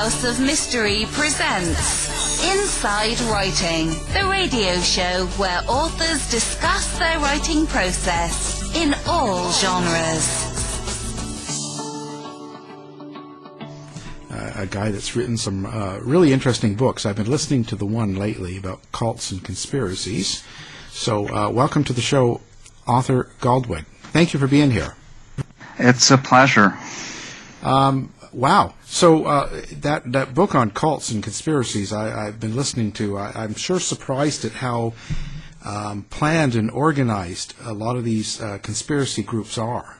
House of Mystery presents Inside Writing, the radio show where authors discuss their writing process in all genres. a guy that's written some uh, really interesting books. I've been listening to the one lately about cults and conspiracies. So, uh, welcome to the show, Arthur Goldwag. Thank you for being here. It's a pleasure. Um, wow. So uh, that that book on cults and conspiracies I, have been listening to, I, am sure surprised at how um, planned and organized a lot of these uh, conspiracy groups are.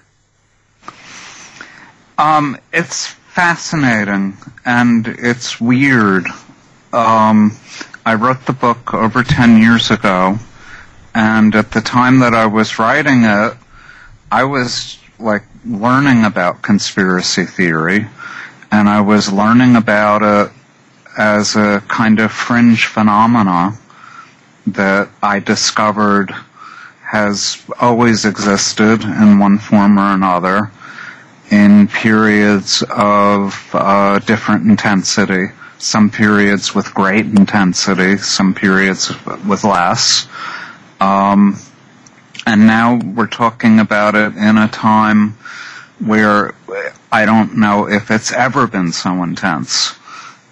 Um, it's fascinating and it's weird. Um, I wrote the book over 10 years ago, and at the time that I was writing it, I was like learning about conspiracy theory, and I was learning about it as a kind of fringe phenomena that I discovered has always existed in one form or another in periods of uh, different intensity. Some periods with great intensity, some periods with less. Um, and now we're talking about it in a time where I don't know if it's ever been so intense.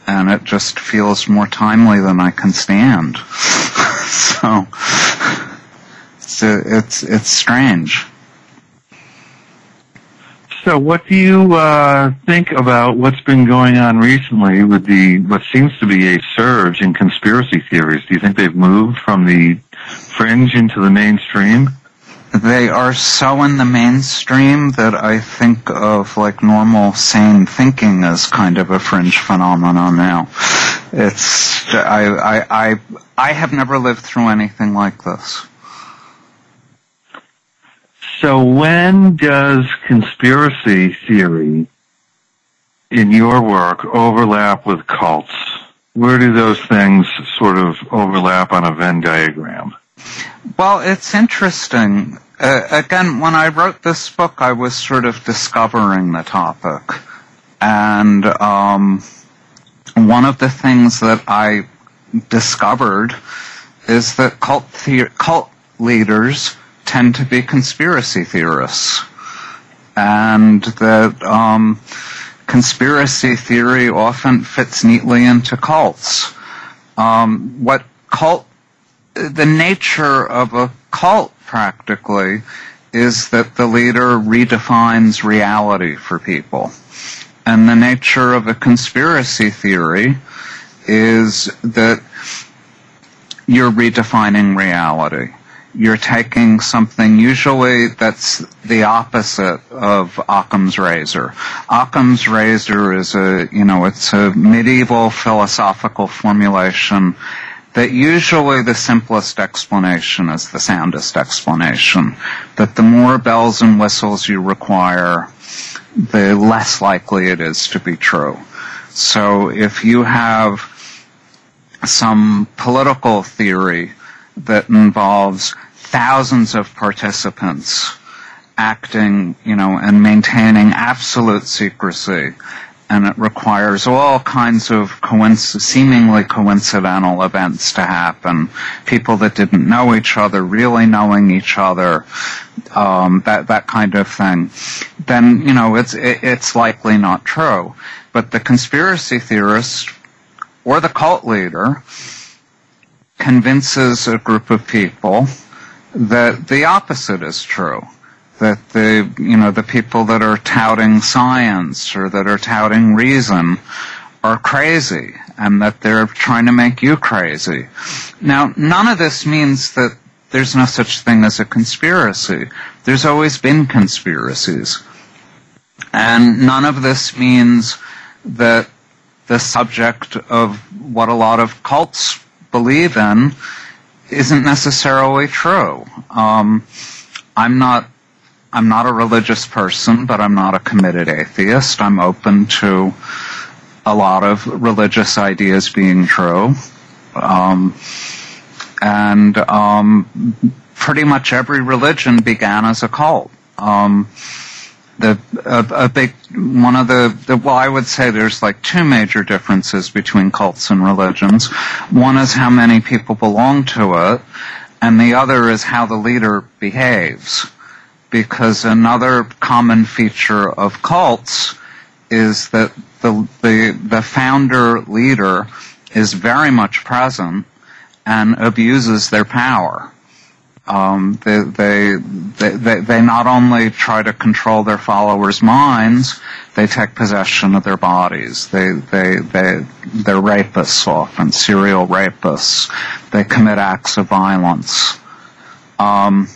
And it just feels more timely than I can stand. so, it's, it's, it's strange. So, what do you uh, think about what's been going on recently with the what seems to be a surge in conspiracy theories? Do you think they've moved from the fringe into the mainstream? They are so in the mainstream that I think of like normal sane thinking as kind of a fringe phenomenon now. It's I I I I have never lived through anything like this. So when does conspiracy theory in your work overlap with cults? Where do those things sort of overlap on a Venn diagram? Well, it's interesting. Uh, again, when I wrote this book, I was sort of discovering the topic. And um, one of the things that I discovered is that cult, the- cult leaders tend to be conspiracy theorists. And that um, conspiracy theory often fits neatly into cults. Um, what cult the nature of a cult practically is that the leader redefines reality for people. And the nature of a conspiracy theory is that you're redefining reality. You're taking something usually that's the opposite of Occam's razor. Occam's razor is a, you know, it's a medieval philosophical formulation that usually the simplest explanation is the soundest explanation. That the more bells and whistles you require, the less likely it is to be true. So if you have some political theory that involves thousands of participants acting, you know, and maintaining absolute secrecy and it requires all kinds of coinc- seemingly coincidental events to happen. People that didn't know each other really knowing each other, um, that that kind of thing. Then you know it's it, it's likely not true. But the conspiracy theorist or the cult leader convinces a group of people that the opposite is true that the you know the people that are touting science or that are touting reason are crazy and that they're trying to make you crazy. Now, none of this means that there's no such thing as a conspiracy. There's always been conspiracies. And none of this means that the subject of what a lot of cults believe in isn't necessarily true. Um, I'm not I'm not a religious person, but I'm not a committed atheist. I'm open to a lot of religious ideas being true. Um, and um, pretty much every religion began as a cult. Um, the a, a, big one of the, the well I would say there's like two major differences between cults and religions. One is how many people belong to it, and the other is how the leader behaves. Because another common feature of cults is that the the, the founder leader is very much present and abuses their power. Um, they, they, they, they not only try to control their followers' minds, they take possession of their bodies. They, they, they, they're rapists often, serial rapists. They commit acts of violence. Um,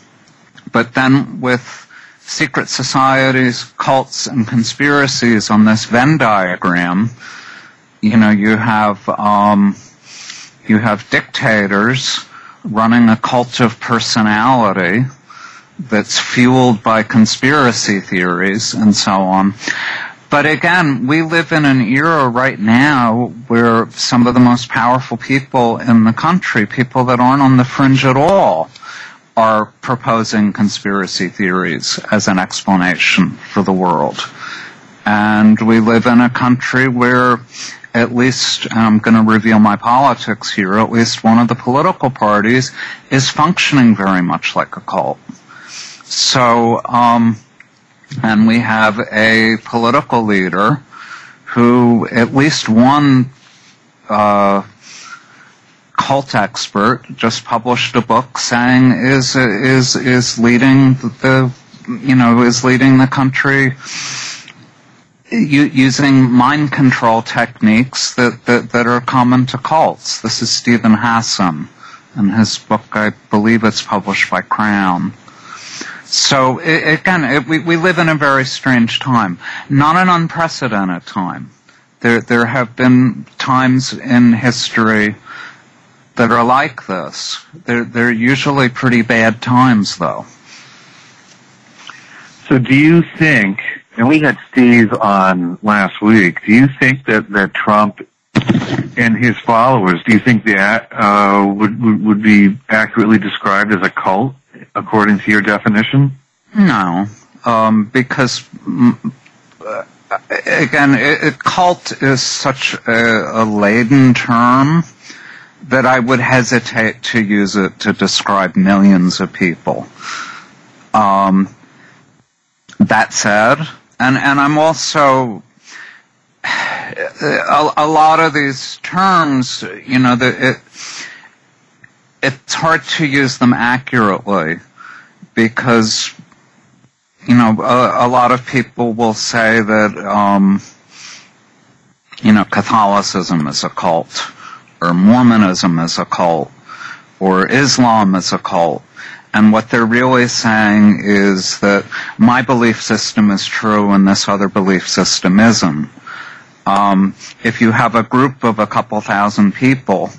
but then with secret societies, cults, and conspiracies on this Venn diagram, you know, you have, um, you have dictators running a cult of personality that's fueled by conspiracy theories and so on. But again, we live in an era right now where some of the most powerful people in the country, people that aren't on the fringe at all, are proposing conspiracy theories as an explanation for the world. And we live in a country where at least, I'm going to reveal my politics here, at least one of the political parties is functioning very much like a cult. So, um, and we have a political leader who at least one uh, cult expert just published a book saying is is is leading the you know is leading the country using mind control techniques that, that, that are common to cults. This is Steven Hassan, and his book, I believe it's published by Crown. So it, again, it, we, we live in a very strange time, not an unprecedented time. There, there have been times in history that are like this. They're, they're usually pretty bad times, though. So do you think and we had Steve on last week. Do you think that, that Trump and his followers, do you think that uh, would, would, would be accurately described as a cult, according to your definition? No, um, because mm, uh, again, it, it, cult is such a, a laden term that I would hesitate to use it to describe millions of people. Um, that said, and and I'm also a, a lot of these terms, you know, the, it it's hard to use them accurately because you know a, a lot of people will say that um, you know Catholicism is a cult or Mormonism is a cult or Islam is a cult and what they're really saying is that my belief system is true and this other belief system isn't. Um, if you have a group of a couple thousand people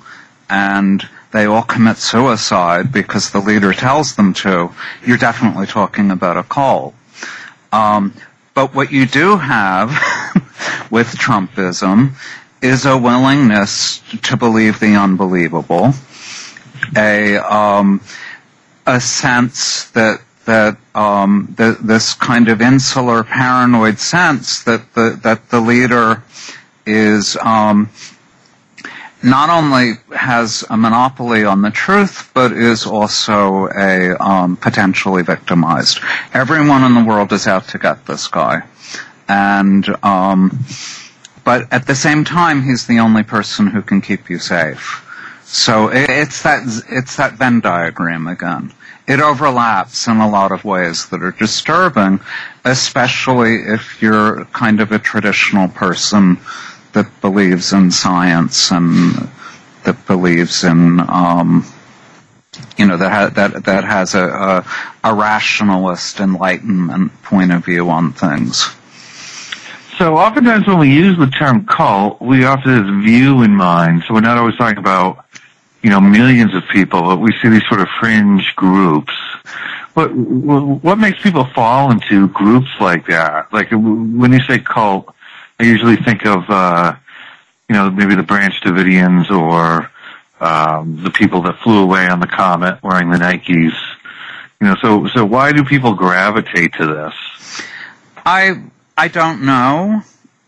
and they all commit suicide because the leader tells them to, you're definitely talking about a cult. Um, but what you do have with Trumpism is a willingness to believe the unbelievable, a um, a sense that that um, the, this kind of insular paranoid sense that the that the leader is um, not only has a monopoly on the truth, but is also a um, potentially victimized. Everyone in the world is out to get this guy, and um, but at the same time, he's the only person who can keep you safe. So it's that it's that Venn diagram again. It overlaps in a lot of ways that are disturbing, especially if you're kind of a traditional person that believes in science and that believes in um, you know that ha- that that has a, a, a rationalist enlightenment point of view on things. So oftentimes when we use the term cult, we often have this view in mind. So we're not always talking about you know, millions of people, but we see these sort of fringe groups. What what makes people fall into groups like that? Like when you say cult, I usually think of uh, you know maybe the Branch Davidians or um, the people that flew away on the comet wearing the Nikes. You know, so so why do people gravitate to this? I I don't know.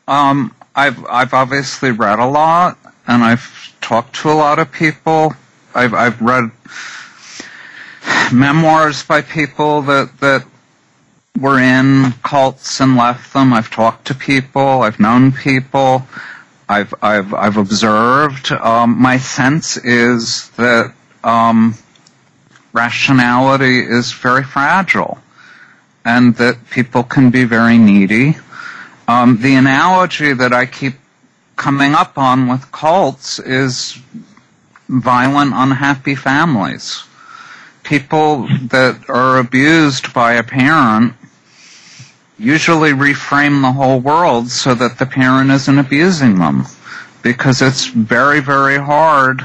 Um, I've I've obviously read a lot, and I've talked to a lot of people. I've I've read memoirs by people that that were in cults and left them. I've talked to people. I've known people. I've I've I've observed. Um, my sense is that um, rationality is very fragile, and that people can be very needy. Um, the analogy that I keep coming up on with cults is violent, unhappy families. People that are abused by a parent usually reframe the whole world so that the parent isn't abusing them because it's very, very hard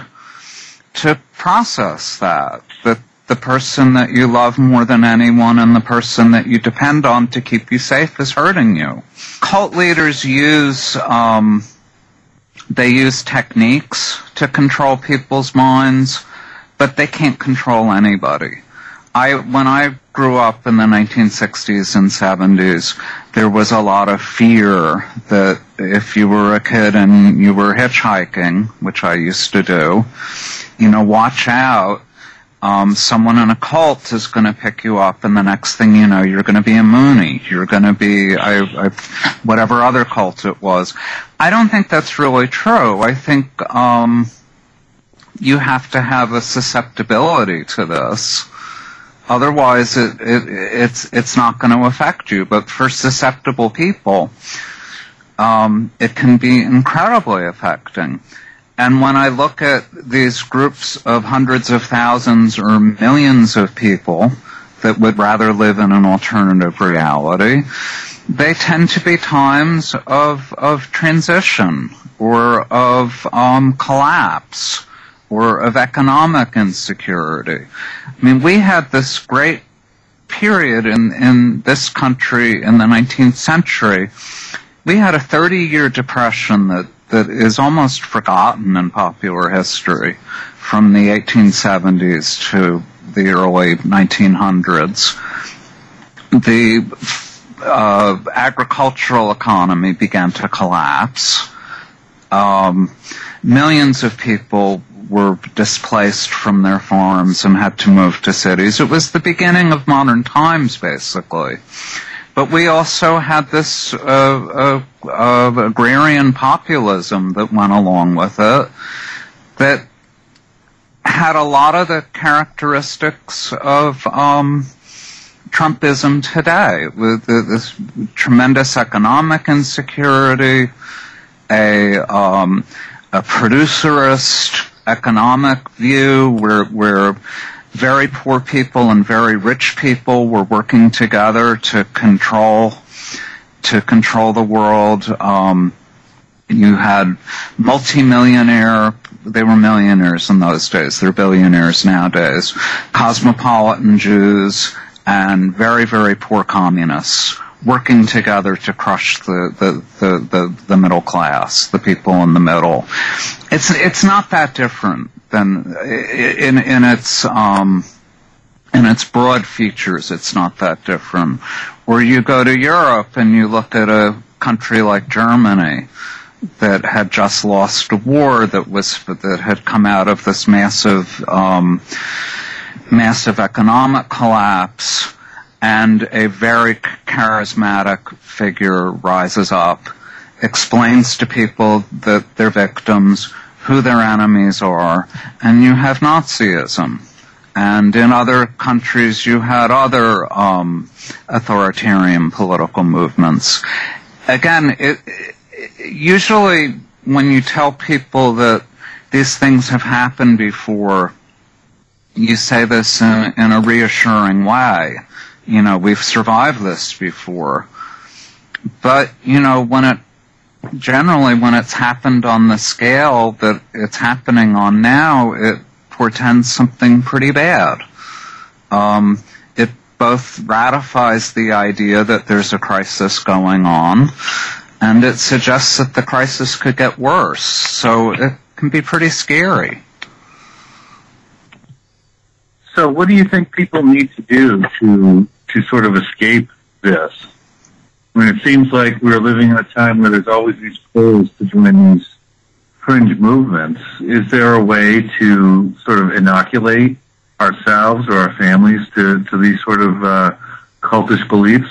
to process that. That the person that you love more than anyone and the person that you depend on to keep you safe is hurting you. Cult leaders use, um, they use techniques to control people's minds, but they can't control anybody. I, when I grew up in the 1960s and 70s, there was a lot of fear that if you were a kid and you were hitchhiking, which I used to do, you know, watch out um, someone in a cult is going to pick you up, and the next thing you know, you're going to be a Moonie. You're going to be I, I, whatever other cult it was. I don't think that's really true. I think um, you have to have a susceptibility to this. Otherwise, it, it, it's it's not going to affect you. But for susceptible people, um, it can be incredibly affecting. And when I look at these groups of hundreds of thousands or millions of people that would rather live in an alternative reality, they tend to be times of, of transition or of um, collapse or of economic insecurity. I mean, we had this great period in, in this country in the 19th century. We had a 30 year depression that that is almost forgotten in popular history from the 1870s to the early 1900s. The uh, agricultural economy began to collapse. Um, millions of people were displaced from their farms and had to move to cities. It was the beginning of modern times, basically. But we also had this uh, uh, uh, agrarian populism that went along with it that had a lot of the characteristics of um, Trumpism today, with this tremendous economic insecurity, a, um, a producerist economic view where, where very poor people and very rich people were working together to control to control the world. Um, you had multimillionaire they were millionaires in those days. They're billionaires nowadays. Cosmopolitan Jews and very, very poor communists working together to crush the, the, the, the, the middle class, the people in the middle. It's, it's not that different than in, in its, um, in its broad features, it's not that different. Where you go to Europe and you look at a country like Germany that had just lost a war that was that had come out of this massive um, massive economic collapse and a very charismatic figure rises up, explains to people that they're victims, who their enemies are, and you have Nazism. And in other countries, you had other um, authoritarian political movements. Again, it, it, usually when you tell people that these things have happened before, you say this in, in a reassuring way you know, we've survived this before. But, you know, when it, generally when it's happened on the scale that it's happening on now, it portends something pretty bad. Um, it both ratifies the idea that there's a crisis going on, and it suggests that the crisis could get worse. So it can be pretty scary. So, what do you think people need to do to to sort of escape this? I mean, it seems like we're living in a time where there's always these pulls to join these fringe movements. Is there a way to sort of inoculate ourselves or our families to, to these sort of uh, cultish beliefs?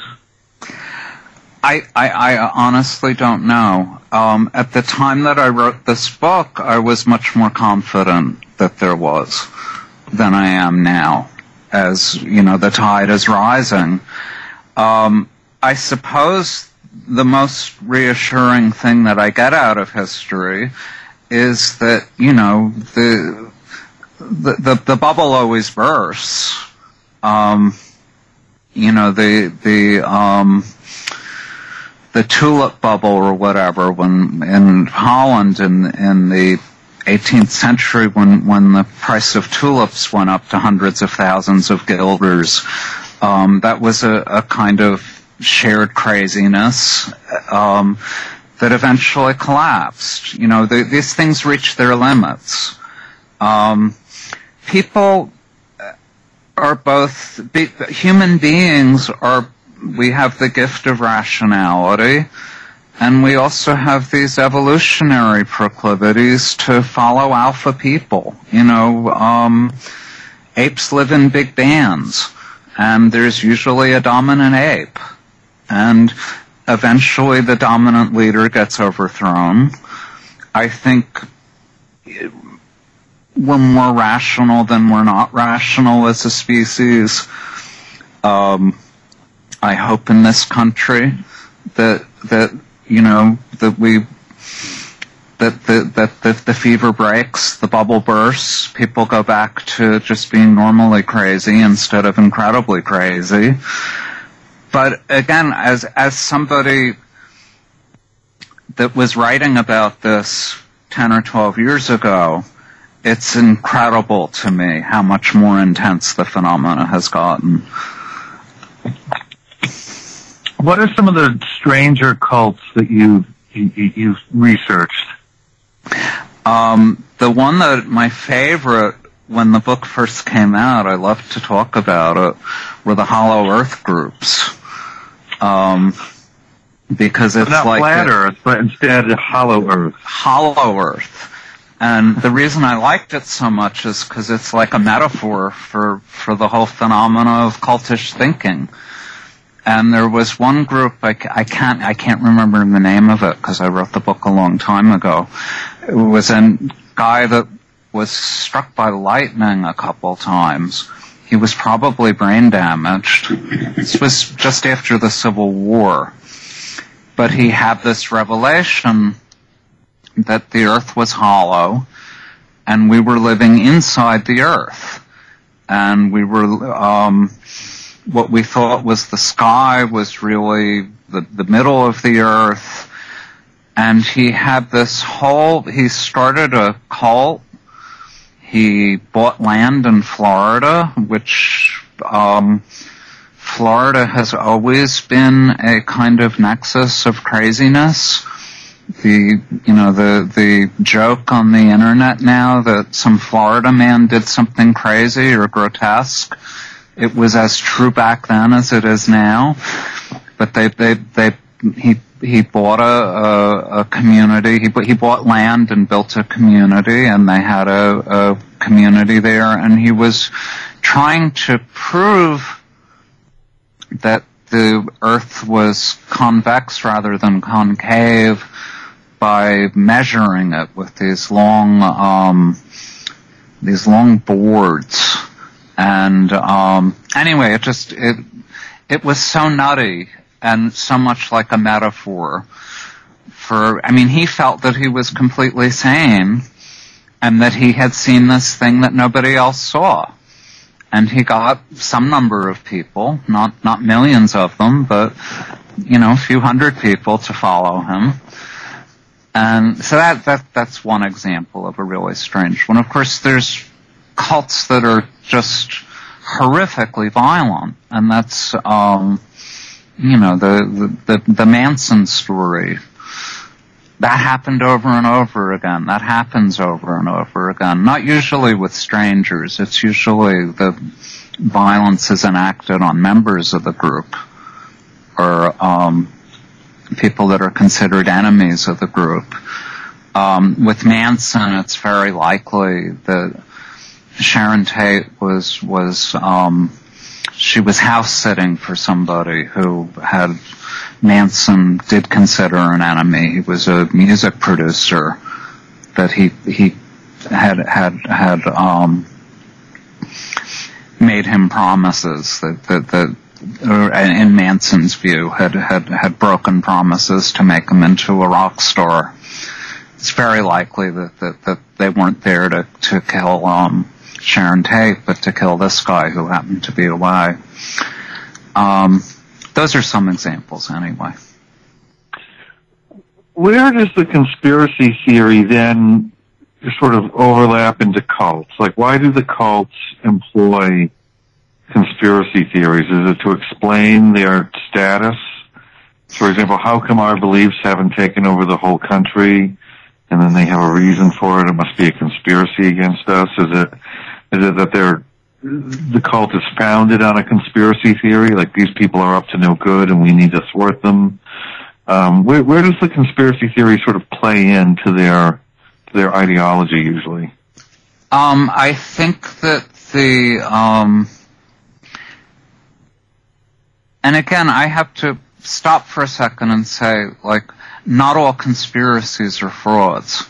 I, I, I honestly don't know. Um, at the time that I wrote this book, I was much more confident that there was than I am now, as you know the tide is rising. Um, I suppose the most reassuring thing that I get out of history is that you know the the the, the bubble always bursts. Um, you know the the um, the tulip bubble or whatever when in Holland in in the 18th century when when the price of tulips went up to hundreds of thousands of guilders. Um, that was a, a, kind of shared craziness um, that eventually collapsed. You know the, these things reach their limits. Um, people are both be, human beings are we have the gift of rationality, and we also have these evolutionary proclivities to follow alpha people. You know, um, apes live in big bands, and there's usually a dominant ape, and eventually the dominant leader gets overthrown. I think we're more rational than we're not rational as a species. Um, I hope in this country that that you know that we that the that the, the fever breaks, the bubble bursts, people go back to just being normally crazy instead of incredibly crazy. But again, as as somebody that was writing about this ten or twelve years ago, it's incredible to me how much more intense the phenomena has gotten. What are some of the stranger cults that you've you, you've researched? Um, the one that my favorite when the book first came out, I loved to talk about it, were the Hollow Earth groups. Um, because it's not like flat Earth, but instead Hollow Earth. Hollow Earth. And the reason I liked it so much is because it's like a metaphor for, for the whole phenomena of cultish thinking and there was one group I, I can't I can't remember the name of it because I wrote the book a long time ago. It was a guy that was struck by lightning a couple times. He was probably brain damaged. This was just after the Civil War. But he had this revelation that the earth was hollow and we were living inside the earth. And we were, um, what we thought was the sky was really the, the middle of the earth. And he had this whole, he started a cult. He bought land in Florida, which, um, Florida has always been a kind of nexus of craziness. The, you know, the, the joke on the internet now that some Florida man did something crazy or grotesque it was as true back then as it is now. But they they they he he bought a, a, a community. He he bought land and built a community, and they had a, a community there. And he was trying to prove that the Earth was convex rather than concave by measuring it with these long um, these long boards and um, anyway, it just it it was so nutty and so much like a metaphor for. I mean, he felt that he was completely sane and that he had seen this thing that nobody else saw. And he got some number of people, not not millions of them, but you know, a few hundred people to follow him. And so that that that's one example of a really strange one. Of course, there's cults that are just horrifically violent, and that's um, you know the, the the Manson story. That happened over and over again. That happens over and over again. Not usually with strangers. It's usually the violence is enacted on members of the group or um, people that are considered enemies of the group. Um, with Manson, it's very likely that Sharon Tate was was um, she was house sitting for somebody who had Manson did consider an enemy. He was a music producer that he he had had had um, made him promises that that, that or in Manson's view had had had broken promises to make him into a rock star. It's very likely that that, that they weren't there to to kill um, Sharon Tate, but to kill this guy who happened to be away. Um, those are some examples, anyway. Where does the conspiracy theory then sort of overlap into cults? Like, why do the cults employ conspiracy theories? Is it to explain their status? For example, how come our beliefs haven't taken over the whole country? And then they have a reason for it. It must be a conspiracy against us. Is it, is it that they're, the cult is founded on a conspiracy theory? Like these people are up to no good and we need to thwart them? Um, where, where does the conspiracy theory sort of play into their, their ideology usually? Um, I think that the, um, and again, I have to stop for a second and say, like, not all conspiracies are frauds.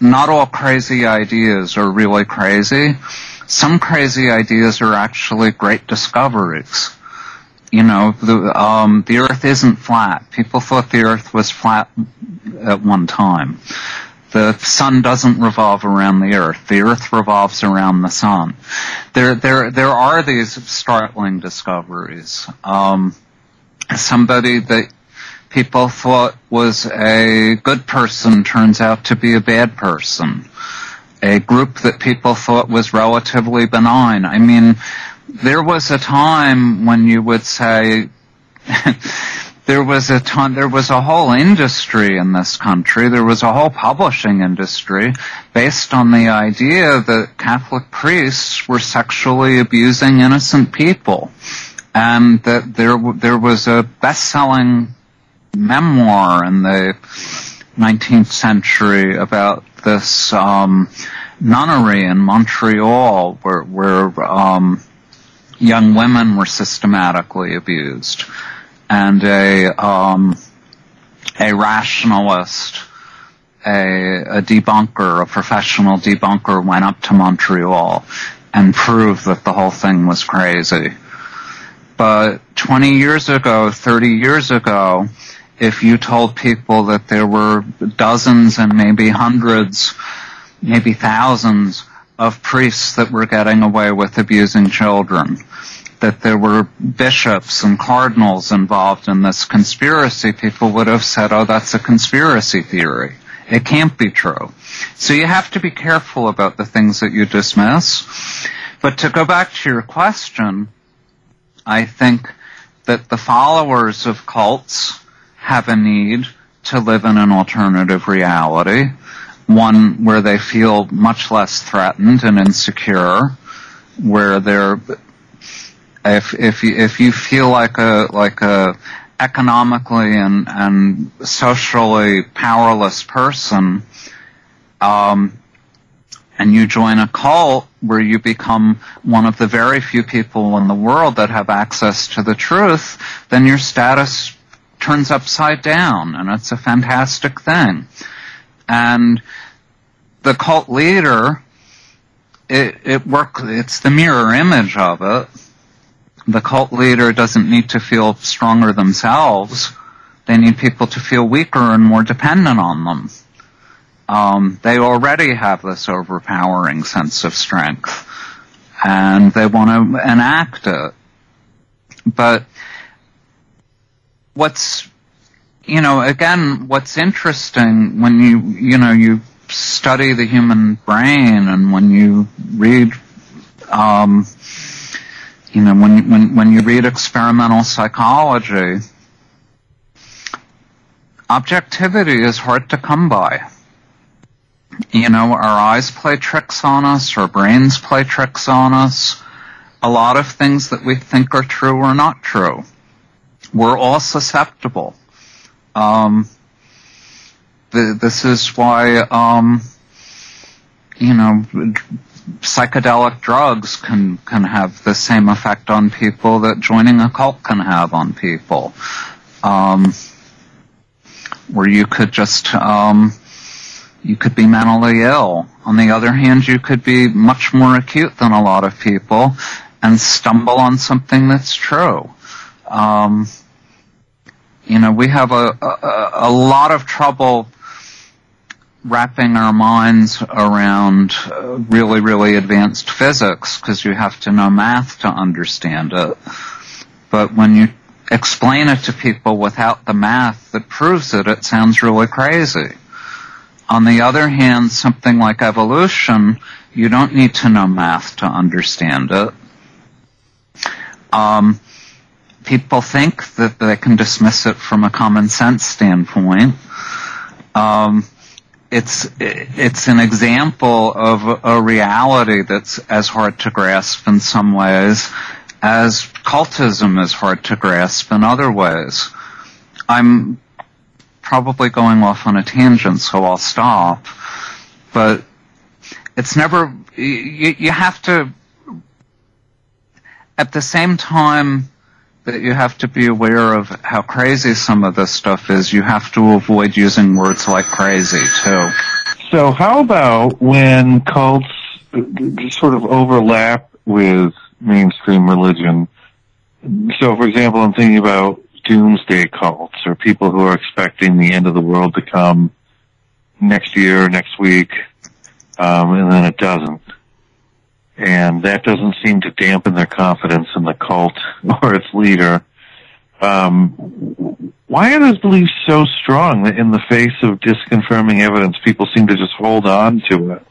Not all crazy ideas are really crazy. Some crazy ideas are actually great discoveries. You know, the, um, the earth isn't flat. People thought the earth was flat at one time. The sun doesn't revolve around the earth. The earth revolves around the sun. There, there, there are these startling discoveries. Um, somebody that people thought was a good person turns out to be a bad person. A group that people thought was relatively benign. I mean, there was a time when you would say, there was a ton, there was a whole industry in this country, there was a whole publishing industry based on the idea that Catholic priests were sexually abusing innocent people. And that there, there was a best-selling memoir in the 19th century about this, um, nunnery in Montreal where, where, um, young women were systematically abused and a um, a rationalist, a, a debunker, a professional debunker went up to Montreal and proved that the whole thing was crazy. But 20 years ago, 30 years ago, if you told people that there were dozens and maybe hundreds, maybe thousands of priests that were getting away with abusing children, that there were bishops and cardinals involved in this conspiracy, people would have said, oh, that's a conspiracy theory. It can't be true. So you have to be careful about the things that you dismiss. But to go back to your question, I think that the followers of cults have a need to live in an alternative reality, one where they feel much less threatened and insecure, where they're if if you, if you feel like a like a economically and and socially powerless person, um, and you join a cult where you become one of the very few people in the world that have access to the truth, then your status turns upside down, and it's a fantastic thing. And the cult leader, it, it it's the mirror image of it the cult leader doesn't need to feel stronger themselves. They need people to feel weaker and more dependent on them. Um, they already have this overpowering sense of strength, and they want to enact it. But what's you know again what's interesting when you you know you study the human brain and when you read um, you know, when, when, when you read experimental psychology, objectivity is hard to come by. You know, our eyes play tricks on us, our brains play tricks on us. A lot of things that we think are true are not true. We're all susceptible Um, th- this is why, um, you know, psychedelic drugs can can have the same effect on people that joining a cult can have on people. Um, where you could just um, you could be mentally ill. On the other hand, you could be much more acute than a lot of people and stumble on something that's true. Um, you know, we have a, a, a lot of trouble wrapping our minds around uh, really, really advanced physics because you have to know math to understand it. But when you explain it to people without the math that proves it, it sounds really crazy. On the other hand, something like evolution, you don't need to know math to understand it. Um, people think that they can dismiss it from a common sense standpoint. Um, it's it's an example of a reality that's as hard to grasp in some ways as cultism is hard to grasp in other ways. I'm probably going off on a tangent, so I'll stop. But it's never you, you have to at the same time that you have to be aware of how crazy some of this stuff is, you have to avoid using words like crazy too. So how about when cults sort of overlap with mainstream religion? So for example, I'm thinking about doomsday cults or people who are expecting the end of the world to come next year, next week, um, and then it doesn't and that doesn't seem to dampen their confidence in the cult or its leader. Um, why are those beliefs so strong that in the face of disconfirming evidence, people seem to just hold on to it?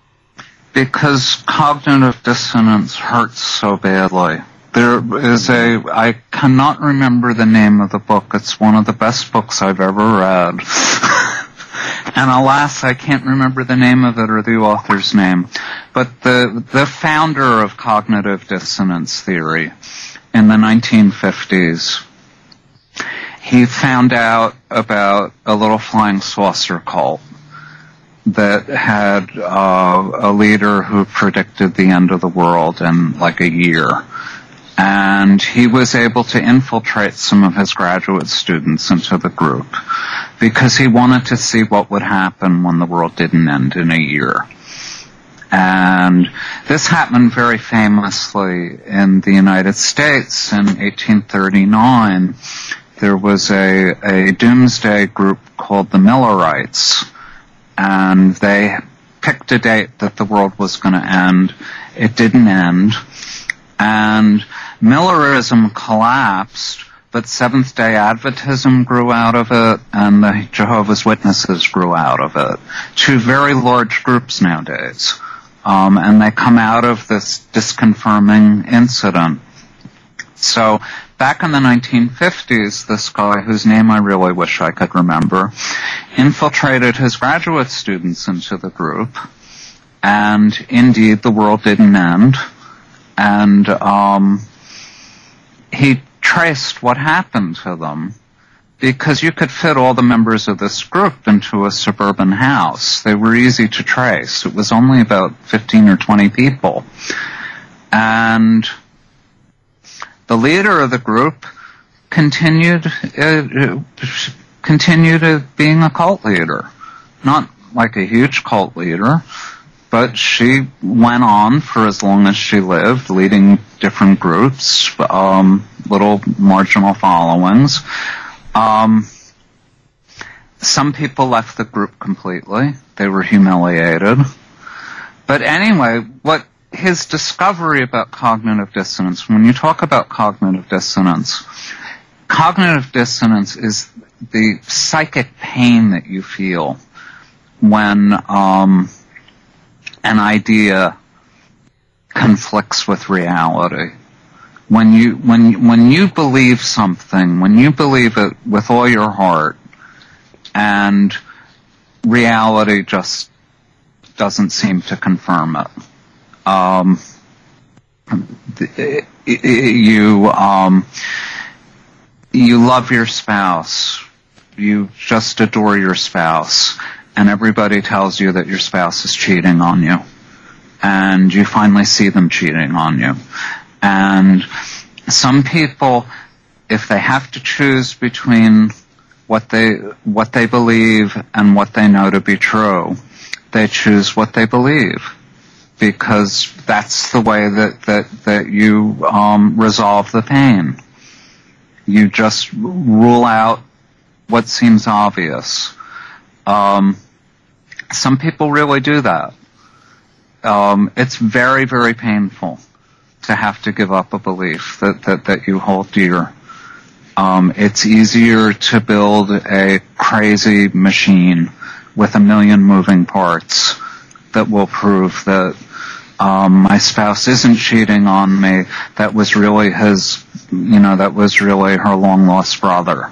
Because cognitive dissonance hurts so badly. There is a, I cannot remember the name of the book. It's one of the best books I've ever read. and alas, I can't remember the name of it or the author's name. But the the founder of cognitive dissonance theory in the 1950s, he found out about a little flying saucer cult that had uh, a leader who predicted the end of the world in like a year and he was able to infiltrate some of his graduate students into the group because he wanted to see what would happen when the world didn't end in a year. And this happened very famously in the United States in 1839. There was a, a doomsday group called the Millerites, and they picked a date that the world was going to end. It didn't end. And Millerism collapsed, but Seventh day Adventism grew out of it, and the Jehovah's Witnesses grew out of it. Two very large groups nowadays. Um, and they come out of this disconfirming incident. So, back in the 1950s, this guy, whose name I really wish I could remember, infiltrated his graduate students into the group, and indeed the world didn't end. And um, he traced what happened to them because you could fit all the members of this group into a suburban house. They were easy to trace. It was only about 15 or 20 people. And the leader of the group continued uh, continued being a cult leader. Not like a huge cult leader, but she went on for as long as she lived, leading different groups, um, little marginal followings. Um, some people left the group completely. They were humiliated. But anyway, what his discovery about cognitive dissonance, when you talk about cognitive dissonance, cognitive dissonance is the psychic pain that you feel when um, an idea conflicts with reality. When you when when you believe something, when you believe it with all your heart, and reality just doesn't seem to confirm it. Um, you um, you love your spouse, you just adore your spouse and everybody tells you that your spouse is cheating on you and you finally see them cheating on you. And some people, if they have to choose between what they, what they believe and what they know to be true, they choose what they believe because that's the way that, that, that you um, resolve the pain. You just rule out what seems obvious. Um, some people really do that. Um, it's very, very painful to have to give up a belief that, that, that you hold dear. Um, it's easier to build a crazy machine with a million moving parts that will prove that um, my spouse isn't cheating on me. That was really his, you know, that was really her long lost brother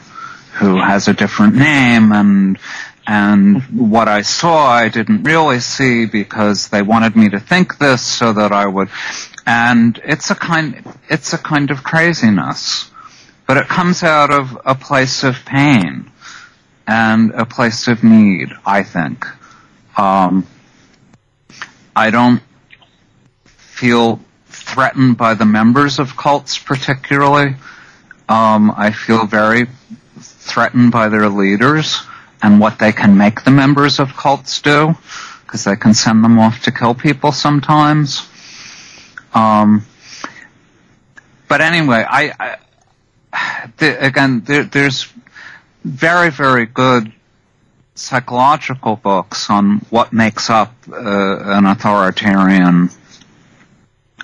who has a different name and and what I saw I didn't really see because they wanted me to think this so that I would and it's a kind it's a kind of craziness. But it comes out of a place of pain and a place of need I think. Um, I don't feel threatened by the members of cults particularly. Um, I feel very threatened by their leaders and what they can make the members of cults do, because they can send them off to kill people sometimes. Um, but anyway, I, I the, again, there, there's very, very good psychological books on what makes up uh, an authoritarian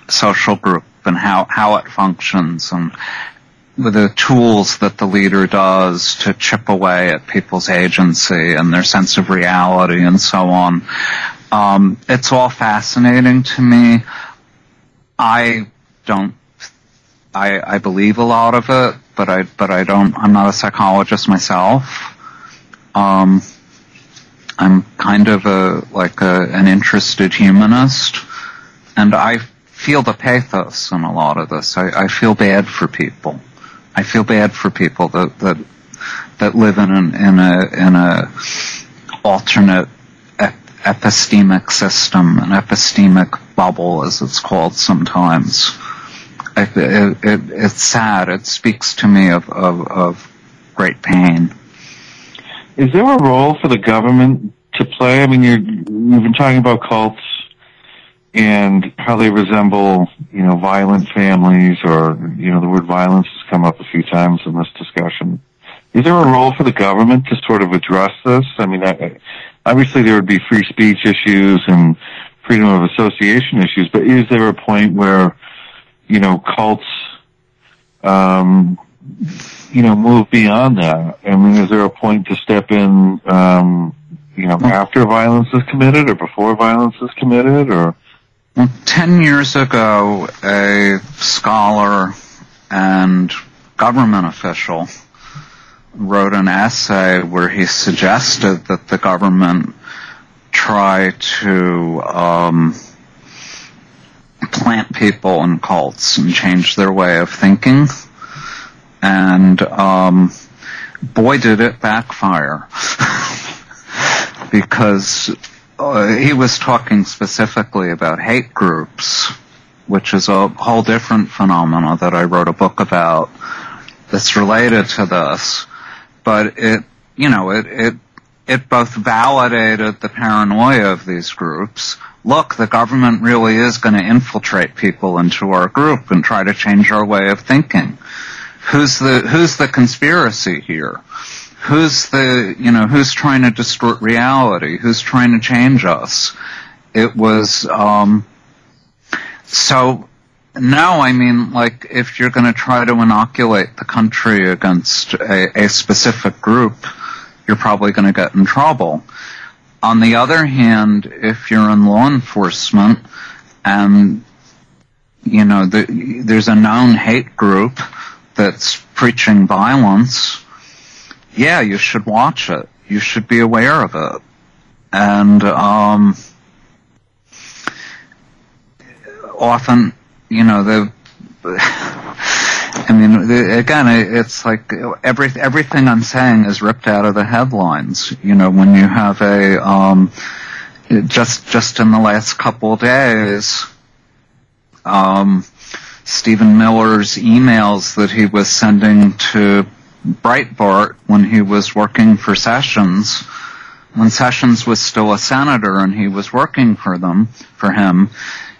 social group and how, how it functions and the tools that the leader does to chip away at people's agency and their sense of reality and so on. Um, it's all fascinating to me. I don't. I, I believe a lot of it, but I but I don't. I'm not a psychologist myself. Um, I'm kind of a like a, an interested humanist, and I feel the pathos in a lot of this. I, I feel bad for people. I feel bad for people that that that live in an in a in a alternate epistemic system, an epistemic bubble, as it's called sometimes. It, it, it, it's sad. It speaks to me of, of, of great pain. Is there a role for the government to play? I mean, you're, you've been talking about cults and how they resemble, you know, violent families or, you know, the word violence has come up a few times in this discussion. Is there a role for the government to sort of address this? I mean, I, obviously there would be free speech issues and freedom of association issues, but is there a point where, you know, cults, um, you know, move beyond that? I mean, is there a point to step in, um, you know, after violence is committed or before violence is committed or? Ten years ago, a scholar and government official wrote an essay where he suggested that the government try to um, plant people in cults and change their way of thinking. And um, boy, did it backfire. because uh, he was talking specifically about hate groups, which is a whole different phenomena that I wrote a book about that's related to this. But it, you know, it, it, it both validated the paranoia of these groups. Look, the government really is going to infiltrate people into our group and try to change our way of thinking. Who's the, who's the conspiracy here? Who's the you know who's trying to distort reality? Who's trying to change us? It was um so no i mean like if you're going to try to inoculate the country against a, a specific group you're probably going to get in trouble. On the other hand if you're in law enforcement and you know the, there's a known hate group that's preaching violence yeah, you should watch it. You should be aware of it. And um, often, you know, the I mean, again, it's like every everything I'm saying is ripped out of the headlines. You know, when you have a um, just just in the last couple days, um, Stephen Miller's emails that he was sending to Breitbart when he was working for Sessions, when Sessions was still a senator and he was working for them for him,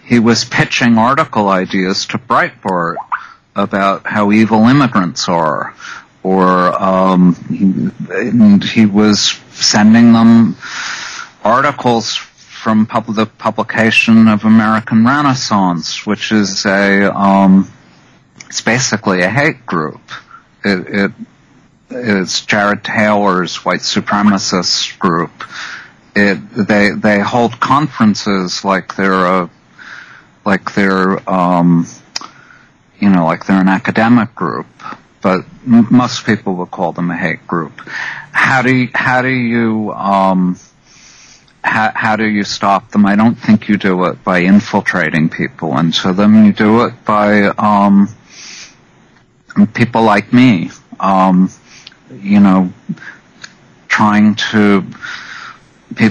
he was pitching article ideas to Breitbart about how evil immigrants are, or um, he, he was sending them articles from pub- the publication of American Renaissance, which is a um, it's basically a hate group. It, it it's Jared Taylor's white supremacist group. It they they hold conferences like they're a like they're um, you know like they're an academic group, but m- most people would call them a hate group. How do you, how do you um, how, how do you stop them? I don't think you do it by infiltrating people into them. You do it by um, people like me. Um, you know, trying to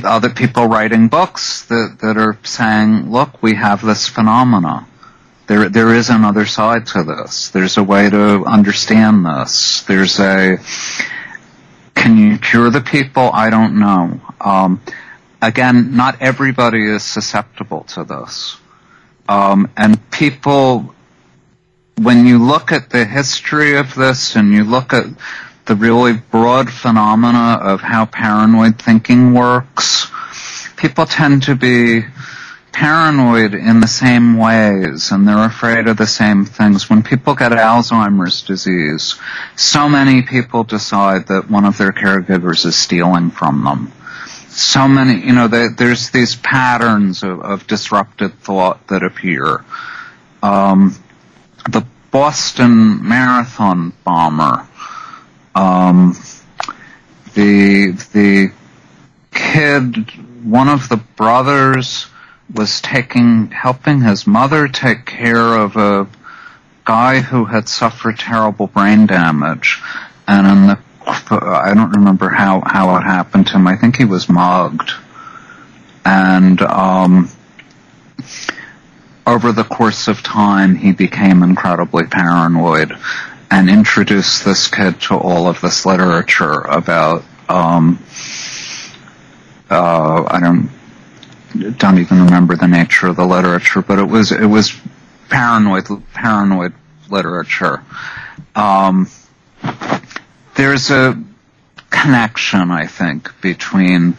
other people writing books that, that are saying, look, we have this phenomena. There, there is another side to this. There's a way to understand this. There's a, can you cure the people? I don't know. Um, again, not everybody is susceptible to this. Um, and people, when you look at the history of this and you look at the really broad phenomena of how paranoid thinking works, people tend to be paranoid in the same ways and they're afraid of the same things. When people get Alzheimer's disease, so many people decide that one of their caregivers is stealing from them so many, you know, they, there's these patterns of, of, disrupted thought that appear. Um, the Boston Marathon bomber, um, the the kid, one of the brothers was taking, helping his mother take care of a guy who had suffered terrible brain damage, and in the I don't remember how, how it happened to him. I think he was mugged. And um, over the course of time, he became incredibly paranoid and introduce this kid to all of this literature about um, uh, I don't don't even remember the nature of the literature, but it was it was paranoid paranoid literature. Um, there's a connection, I think, between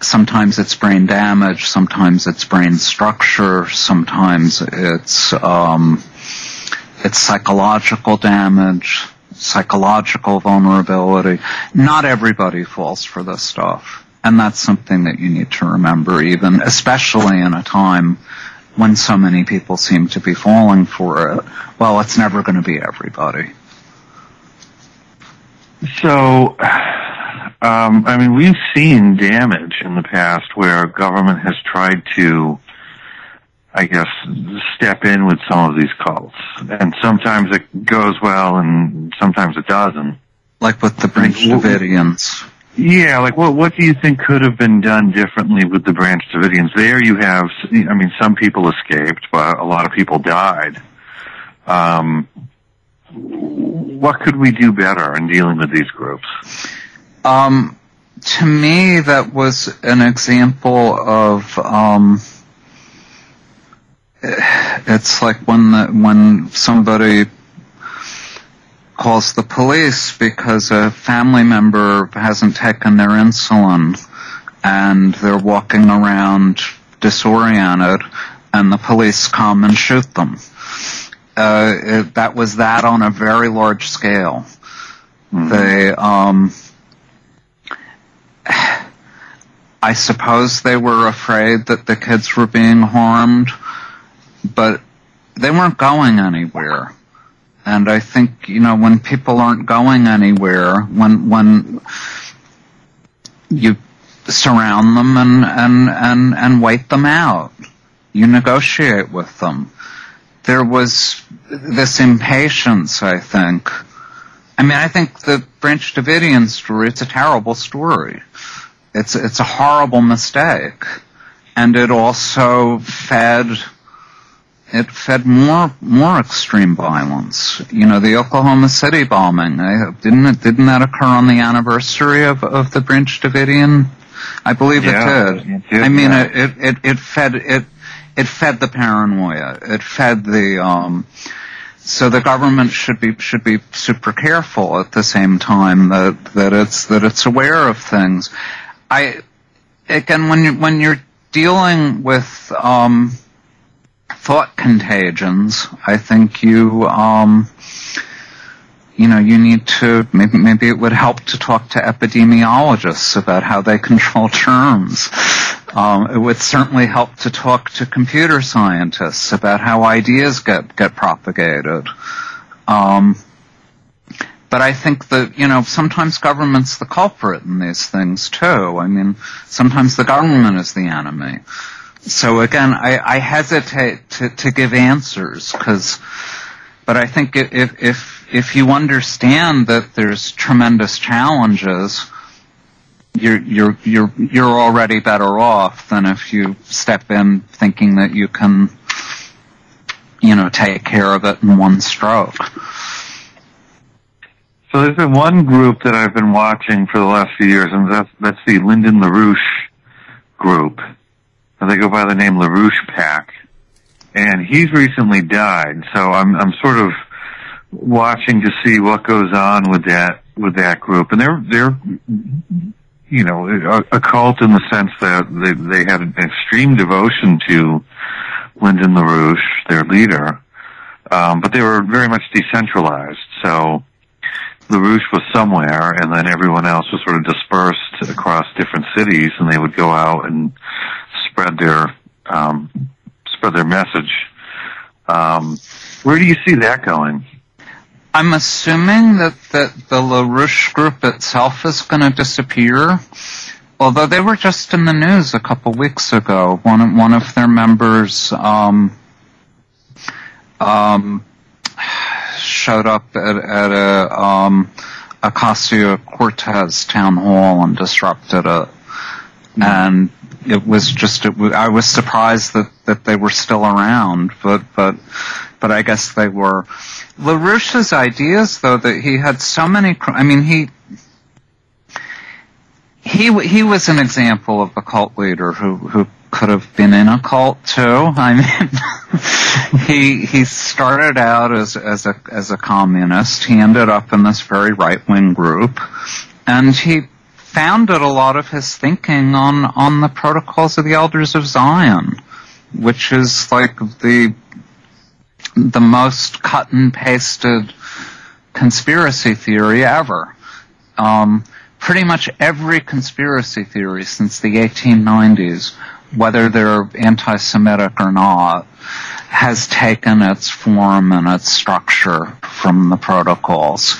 sometimes it's brain damage, sometimes it's brain structure, sometimes it's um, it's psychological damage, psychological vulnerability. Not everybody falls for this stuff, and that's something that you need to remember, even especially in a time when so many people seem to be falling for it. Well, it's never going to be everybody. So, um, I mean, we've seen damage in the past where government has tried to, I guess, step in with some of these cults, and sometimes it goes well, and sometimes it doesn't. Like with the Branch Davidians. Yeah, like what what do you think could have been done differently with the Branch Davidians? There, you have, I mean, some people escaped, but a lot of people died. Um, what could we do better in dealing with these groups? Um, to me, that was an example of. Um, it's like when the, when somebody calls the police because a family member hasn't taken their insulin and they're walking around disoriented and the police come and shoot them uh, it, that was that on a very large scale. Mm-hmm. They, um, I suppose they were afraid that the kids were being harmed, but they weren't going anywhere. And I think, you know, when people aren't going anywhere, when, when you surround them and, and, and, and wait them out, you negotiate with them there was this impatience, I think. I mean, I think the Branch Davidian story, it's a terrible story. It's, it's a horrible mistake. And it also fed, it fed more, more extreme violence. You know, the Oklahoma City bombing, I, didn't it, didn't that occur on the anniversary of, of the Branch Davidian? I believe Yeah, it did. it did, I mean, yeah. it, it, it, it fed, it, it fed the paranoia. It fed the, um, so the government should be should be super careful at the same time that that it's that it's aware of things. I again when you when you're dealing with um, thought contagions, I think you um, you know you need to maybe maybe it would help to talk to epidemiologists about how they control germs. Um, it would certainly help to talk to computer scientists about how ideas get get propagated. Um, but I think that you know sometimes government's the culprit in these things too. I mean, sometimes the government is the enemy. So again, I, I hesitate to, to give answers because, but I think if if if you understand that there's tremendous challenges, you're you're you're you're already better off than if you step in thinking that you can, you know, take care of it in one stroke. So there's been one group that I've been watching for the last few years, and that's, that's the Lyndon LaRouche group. They go by the name LaRouche PAC. And he's recently died, so I'm, I'm sort of watching to see what goes on with that, with that group. And they're, they're, you know, a, a cult in the sense that they, they had an extreme devotion to Lyndon LaRouche, their leader. Um, but they were very much decentralized, so, LaRouche was somewhere, and then everyone else was sort of dispersed across different cities, and they would go out and spread their um, spread their message. Um, where do you see that going? I'm assuming that, that the LaRouche group itself is going to disappear. Although they were just in the news a couple weeks ago. One of, one of their members um, um, showed up at, at a um, Cortez town hall and disrupted it. And it was just, it I was surprised that, that they were still around, but, but, but I guess they were. LaRouche's ideas, though, that he had so many, I mean, he, he, he was an example of a cult leader who, who could have been in a cult too. I mean, he, he started out as, as a, as a communist. He ended up in this very right wing group and he founded a lot of his thinking on, on the protocols of the elders of Zion, which is like the, the most cut and pasted conspiracy theory ever. Um, pretty much every conspiracy theory since the 1890s, whether they're anti-Semitic or not, has taken its form and its structure from the protocols.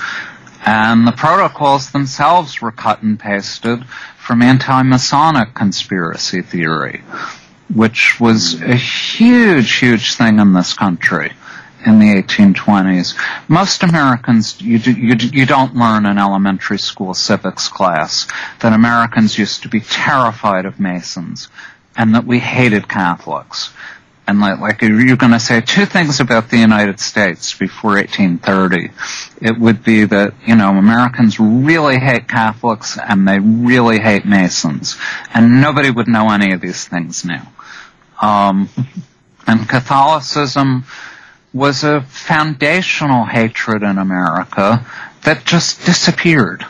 And the protocols themselves were cut and pasted from anti-Masonic conspiracy theory, which was a huge, huge thing in this country in the 1820s. Most Americans, you, do, you, do, you don't learn in elementary school civics class that Americans used to be terrified of Masons and that we hated Catholics. And like, like you're going to say two things about the United States before 1830. It would be that, you know, Americans really hate Catholics and they really hate Masons. And nobody would know any of these things now. Um, and Catholicism was a foundational hatred in America that just disappeared.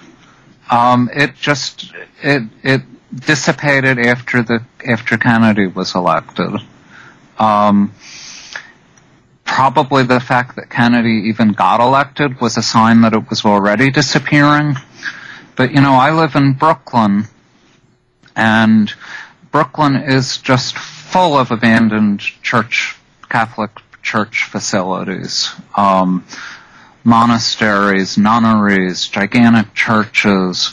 Um, it just it it dissipated after the after Kennedy was elected. Um, probably the fact that Kennedy even got elected was a sign that it was already disappearing. But you know, I live in Brooklyn, and Brooklyn is just full of abandoned church Catholic church facilities, um, monasteries, nunneries, gigantic churches,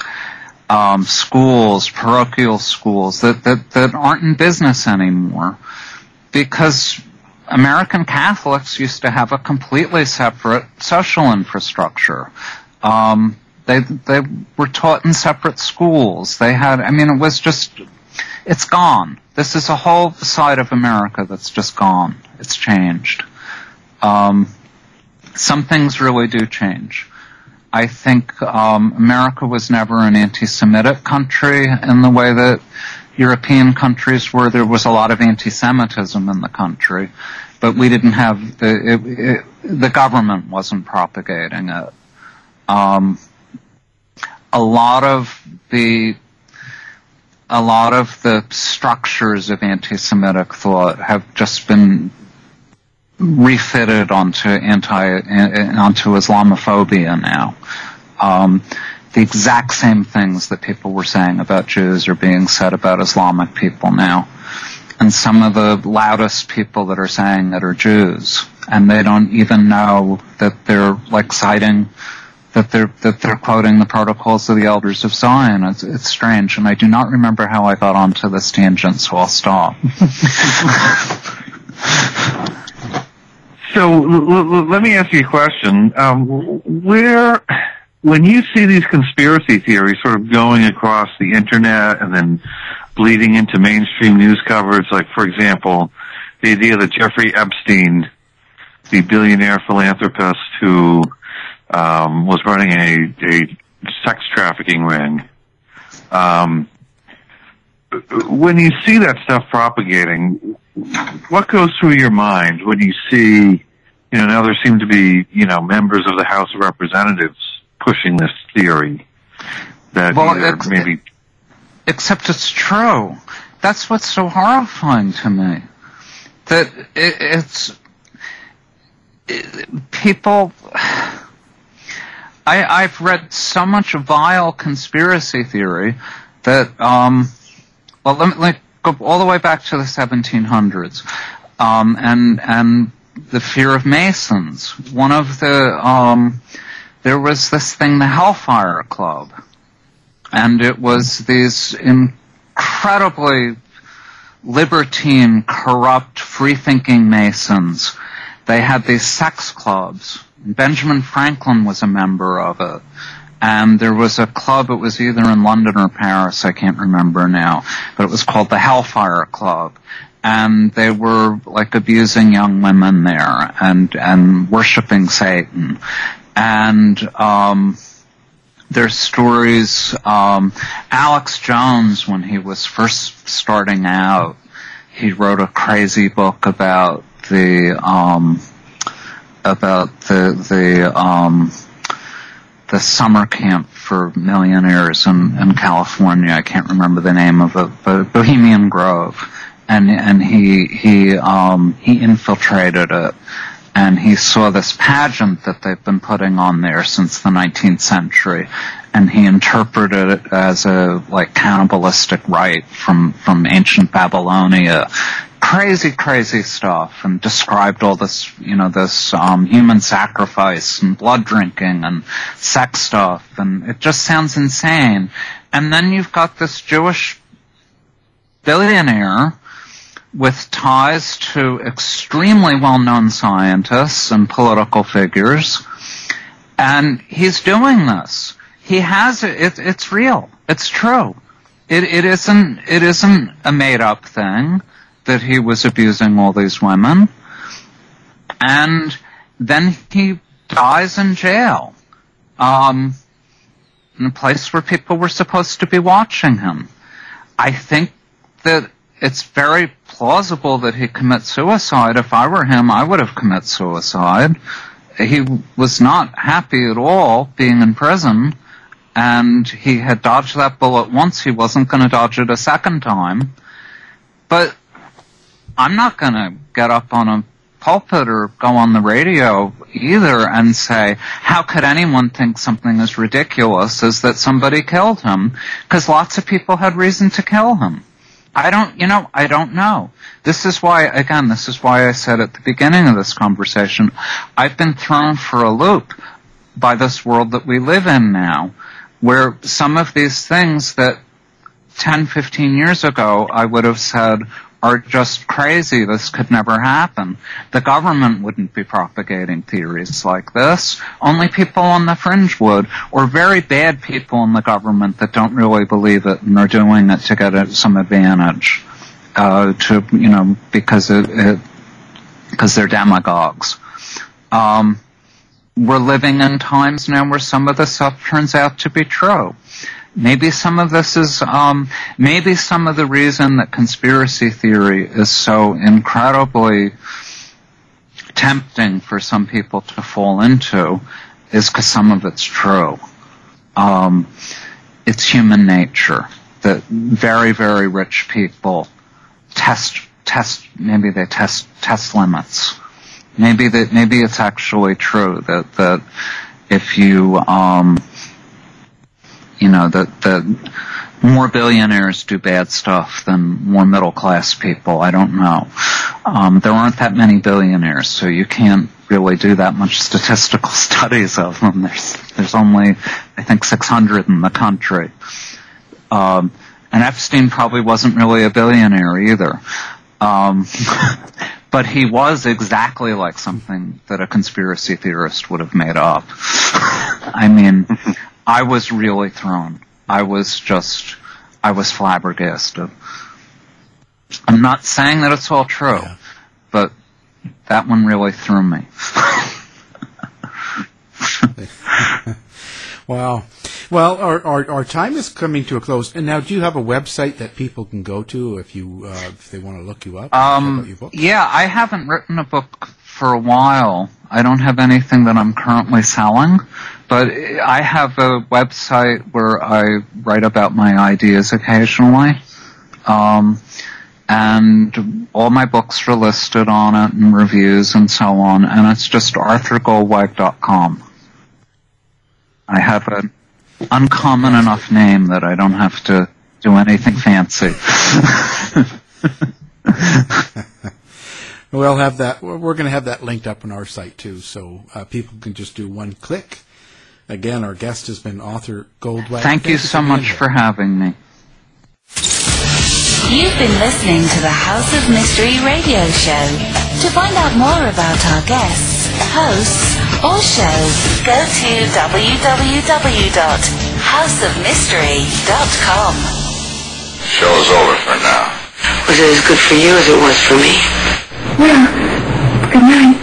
um, schools, parochial schools that, that, that aren't in business anymore. Because American Catholics used to have a completely separate social infrastructure. Um, they they were taught in separate schools. They had, I mean, it was just, it's gone. This is a whole side of America that's just gone. It's changed. Um, some things really do change. I think um, America was never an anti-Semitic country in the way that European countries where There was a lot of anti-Semitism in the country, but we didn't have the it, it, the government wasn't propagating it. Um, a lot of the a lot of the structures of anti-Semitic thought have just been refitted onto anti onto Islamophobia now. Um, the exact same things that people were saying about Jews are being said about Islamic people now. And some of the loudest people that are saying it are Jews. And they don't even know that they're like citing that they're that they're quoting the protocols of the elders of Zion. It's, it's strange, and I do not remember how I got onto this tangent, so I'll stop. so l- l- let me ask you a question. Um, where, when you see these conspiracy theories sort of going across the internet and then bleeding into mainstream news coverage, like for example, the idea that Jeffrey Epstein, the billionaire philanthropist who um, was running a, a sex trafficking ring. Um, when you see that stuff propagating, what goes through your mind when you see, you know, now there seem to be, you know, members of the House of Representatives pushing this theory that well, ex- maybe. Except it's true. That's what's so horrifying to me. That it, it's it, people. I, I've read so much vile conspiracy theory that, um, well, let me, let me go all the way back to the 1700s, um, and and the fear of Masons. One of the um, there was this thing, the Hellfire Club, and it was these incredibly libertine, corrupt, free-thinking Masons. They had these sex clubs Benjamin Franklin was a member of it. And there was a club, it was either in London or Paris, I can't remember now, but it was called the Hellfire Club. And they were like abusing young women there and, and worshiping Satan. And, um, there's stories, um, Alex Jones, when he was first starting out, he wrote a crazy book about the, um, about the the um, the summer camp for millionaires in, in California. I can't remember the name of it, but Bohemian Grove, and and he he um, he infiltrated it, and he saw this pageant that they've been putting on there since the 19th century, and he interpreted it as a like cannibalistic rite from from ancient Babylonia. Crazy, crazy stuff and described all this, you know, this um, human sacrifice and blood drinking and sex stuff, and it just sounds insane. And then you've got this Jewish billionaire with ties to extremely well-known scientists and political figures, and he's doing this. He has it. it it's real. It's true. It, it isn't. It isn't a made-up thing that he was abusing all these women. And then he dies in jail. Um, in a place where people were supposed to be watching him. I think that it's very plausible that he commits suicide. If I were him, I would have committed suicide. He was not happy at all being in prison, and he had dodged that bullet once. He wasn't going to dodge it a second time. But I'm not going to get up on a pulpit or go on the radio either and say, how could anyone think something as ridiculous as that somebody killed him? Because lots of people had reason to kill him. I don't, you know, I don't know. This is why, again, this is why I said at the beginning of this conversation, I've been thrown for a loop by this world that we live in now, where some of these things that 10, 15 years ago I would have said are just crazy. This could never happen. The government wouldn't be propagating theories like this. Only people on the fringe would, or very bad people in the government that don't really believe it and are doing it to get some advantage. Uh, to you know because it, it because they're demagogues. Um, we're living in times now where some of this stuff turns out to be true. Maybe some of this is, um, maybe some of the reason that conspiracy theory is so incredibly tempting for some people to fall into is because some of it's true. Um, it's human nature that very, very rich people test, test, maybe they test, test limits. Maybe that, maybe it's actually true that, that if you, um, you know, that, that more billionaires do bad stuff than more middle class people. I don't know. Um, there aren't that many billionaires, so you can't really do that much statistical studies of them. There's there's only I think 600 in the country. Um, and Epstein probably wasn't really a billionaire either. Um, but he was exactly like something that a conspiracy theorist would have made up. I mean, I was really thrown. I was just, I was flabbergasted. I'm not saying that it's all true, yeah. but that one really threw me. wow. Well, our, our, our time is coming to a close. And now, do you have a website that people can go to if you uh, if they want to look you up? Um, yeah, I haven't written a book for a while. I don't have anything that I'm currently selling, but I have a website where I write about my ideas occasionally. Um, and all my books are listed on it and reviews and so on, and it's just arthurgoldwag.com. I have an uncommon enough name that I don't have to do anything fancy. We'll have that. We're going to have that linked up on our site too, so uh, people can just do one click. Again, our guest has been Arthur Goldwag. Thank, Thank you so much for having me. You've been listening to the House of Mystery radio show. To find out more about our guests, hosts, or shows, go to www.houseofmystery.com. Show's over for now. Was it as good for you as it was for me? Well, good night.